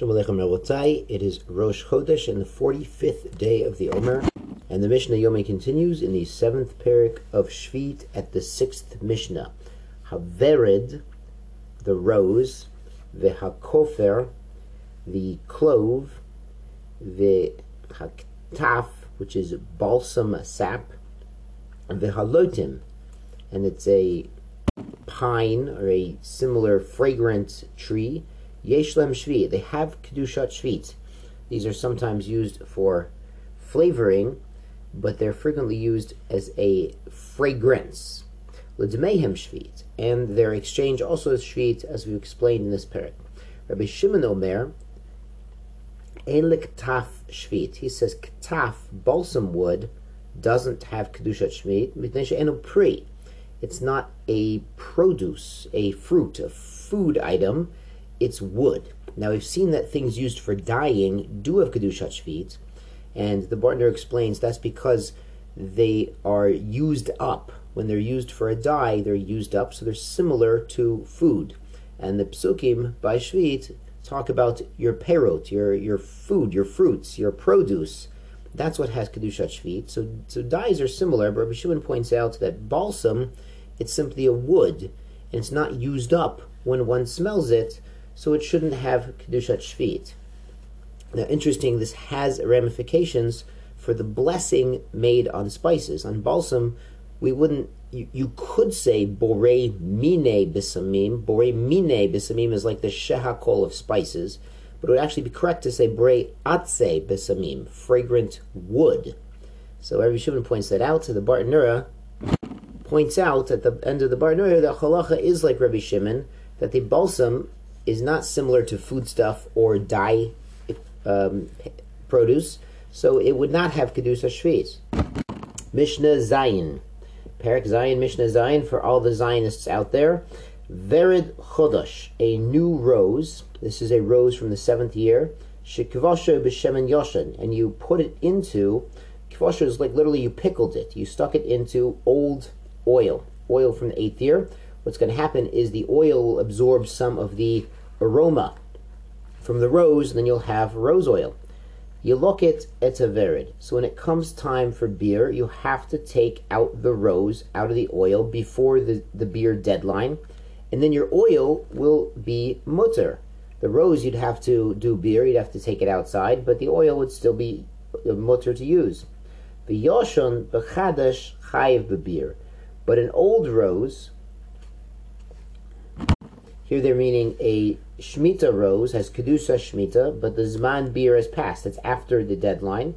Shalom Aleichem Rabotai. It is Rosh Chodesh and the 45th day of the Omer. And the Mishnah Yomi continues in the 7th parak of Shvit at the 6th Mishnah. Havered, the rose, the hakofer, the clove, the haktaf, which is balsam sap, and the halotim, and it's a pine or a similar fragrant tree Yeshlem Shvi. They have Kedushat Shvit. These are sometimes used for flavoring, but they're frequently used as a fragrance. L'dmehem Shvit. And their exchange also is Shvit, as we explained in this parak. Rabbi Shimon Omer, Elik Taf Shvit. He says Ktaf, balsam wood, doesn't have Kedushat Shvit, Mitnesha Pri. It's not a produce, a fruit, a food item it's wood. Now we've seen that things used for dyeing do have kedushat shvit, and the Bartanura explains that's because they are used up. When they're used for a dye, they're used up, so they're similar to food. And the psukim by shvit talk about your perot, your your food, your fruits, your produce. That's what has kedushat shvit. So so dyes are similar, but Rabbi Shimon points out that balsam, it's simply a wood, and it's not used up when one smells it so it shouldn't have Kedushat Shvit. Now, interesting, this has ramifications for the blessing made on spices. On balsam, we wouldn't, you, you could say Bore Mine Bisamim. Bore Mine Bisamim is like the Shehakol of spices, but it would actually be correct to say Bore Atse Bisamim, fragrant wood. So Rabbi Shimon points that out to the Bartanura, points out at the end of the Bartanura that halacha is like Rabbi Shimon, that the balsam is not similar to foodstuff or dye um, produce, so it would not have kedusha shviz. Mishnah Zayin, Parak Zayin, Mishnah Zayin for all the Zionists out there. Vered Chodosh, a new rose. This is a rose from the seventh year. Shekivosho b'shemen yoshen, and you put it into. Kivosho is like literally you pickled it. You stuck it into old oil, oil from the eighth year. What's going to happen is the oil will absorb some of the aroma from the rose, and then you'll have rose oil. You look at etaverid. So when it comes time for beer, you have to take out the rose out of the oil before the, the beer deadline, and then your oil will be mutter. The rose you'd have to do beer, you'd have to take it outside, but the oil would still be mutter to use. The yoshon b'chadash chayiv beer, but an old rose here they're meaning a Shemitah rose has Kedusha Shemitah, but the Zman beer has passed. That's after the deadline.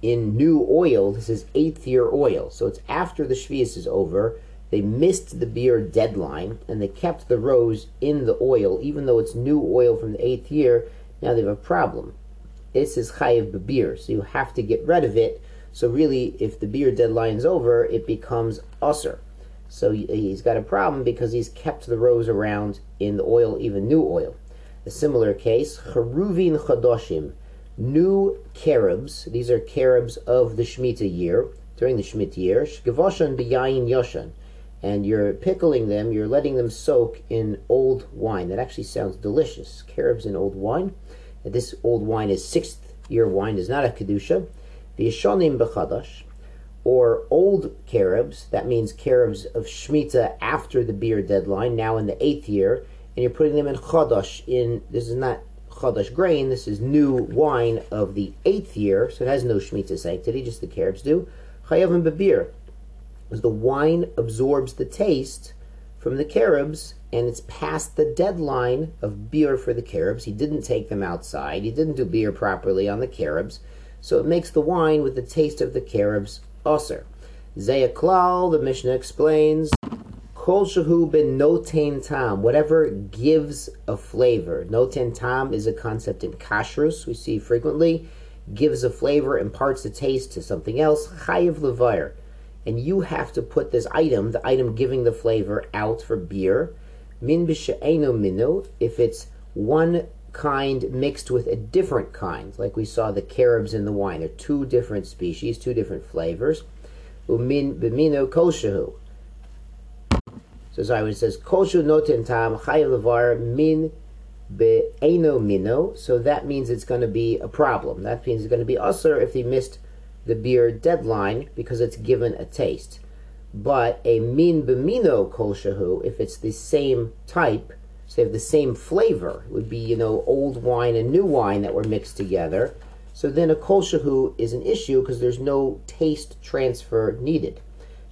In new oil, this is eighth year oil, so it's after the Shvius is over. They missed the beer deadline and they kept the rose in the oil, even though it's new oil from the eighth year. Now they have a problem. This is chayiv beer, so you have to get rid of it. So really, if the beer deadline is over, it becomes usser. So he's got a problem because he's kept the rose around in the oil, even new oil. A similar case, Cheruvin Chadoshim, new carobs. These are carobs of the Shemitah year, during the Shemitah year. Shgavoshan biyayin yoshan. And you're pickling them, you're letting them soak in old wine. That actually sounds delicious. Carobs in old wine. And this old wine is sixth year wine, is not a Kedusha. The Yeshonim Bechadash or old carobs, that means carobs of Shemitah after the beer deadline, now in the eighth year, and you're putting them in Chodosh, in, this is not Chodosh grain, this is new wine of the eighth year, so it has no Shemitah sanctity, just the carobs do. Chayavim Babir, because the wine absorbs the taste from the carobs, and it's past the deadline of beer for the carobs. He didn't take them outside, he didn't do beer properly on the carobs, so it makes the wine with the taste of the carobs Aser. Zeya Klal, the Mishnah explains, Kol Shahu ben Notain Tam, whatever gives a flavor. Notain Tam is a concept in kashrus we see frequently, gives a flavor, imparts a taste to something else. Chayiv Levire. And you have to put this item, the item giving the flavor, out for beer. Min b'she'enu minu, if it's one kind mixed with a different kind, like we saw the carobs in the wine. They're two different species, two different flavors. Umin b'mino koshahu. So it says koshu noten tam levar min be'eno mino, so that means it's going to be a problem. That means it's going to be usher if he missed the beer deadline because it's given a taste. But a min b'mino kol shahu, if it's the same type, so they have the same flavor, it would be, you know, old wine and new wine that were mixed together. So then a kol shahu is an issue because there's no taste transfer needed.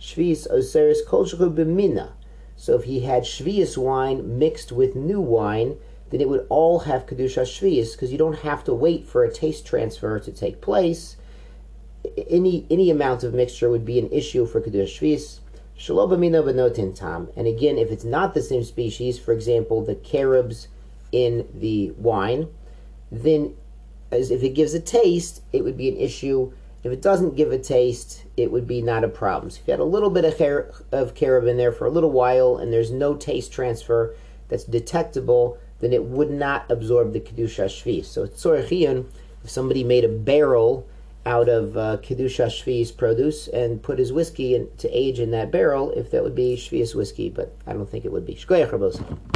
Shvius oseris kol shahu b'mina. So if he had shvius wine mixed with new wine, then it would all have kedusha shvius because you don't have to wait for a taste transfer to take place. Any any amount of mixture would be an issue for kedusha shvius. Tam. And again, if it's not the same species, for example, the carobs in the wine, then as if it gives a taste, it would be an issue. If it doesn't give a taste, it would be not a problem. So if you had a little bit of, car- of carob in there for a little while and there's no taste transfer that's detectable, then it would not absorb the kedusha shvi. So tzorechiyun, if somebody made a barrel out of uh, kedusha shvi's produce and put his whiskey in, to age in that barrel, if that would be shvi's whiskey, but I don't think it would be. Shkoyach